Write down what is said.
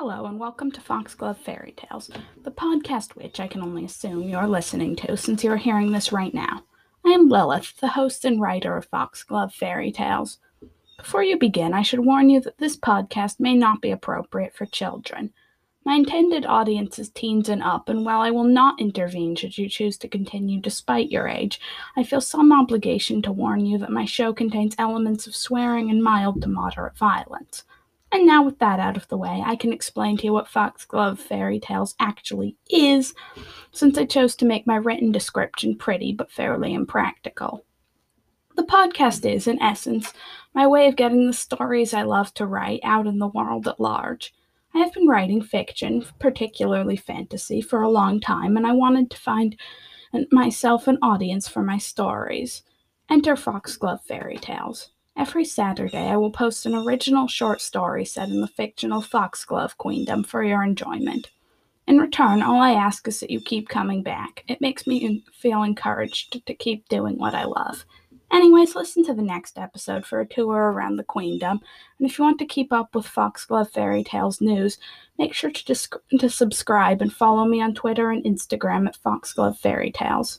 Hello, and welcome to Foxglove Fairy Tales, the podcast which I can only assume you're listening to since you're hearing this right now. I am Lilith, the host and writer of Foxglove Fairy Tales. Before you begin, I should warn you that this podcast may not be appropriate for children. My intended audience is teens and up, and while I will not intervene should you choose to continue despite your age, I feel some obligation to warn you that my show contains elements of swearing and mild to moderate violence. And now, with that out of the way, I can explain to you what Foxglove Fairy Tales actually is, since I chose to make my written description pretty but fairly impractical. The podcast is, in essence, my way of getting the stories I love to write out in the world at large. I have been writing fiction, particularly fantasy, for a long time, and I wanted to find myself an audience for my stories. Enter Foxglove Fairy Tales. Every Saturday, I will post an original short story set in the fictional Foxglove Queendom for your enjoyment. In return, all I ask is that you keep coming back. It makes me feel encouraged to keep doing what I love. Anyways, listen to the next episode for a tour around the Queendom, and if you want to keep up with Foxglove Fairy Tales news, make sure to, to subscribe and follow me on Twitter and Instagram at Foxglove Fairy Tales.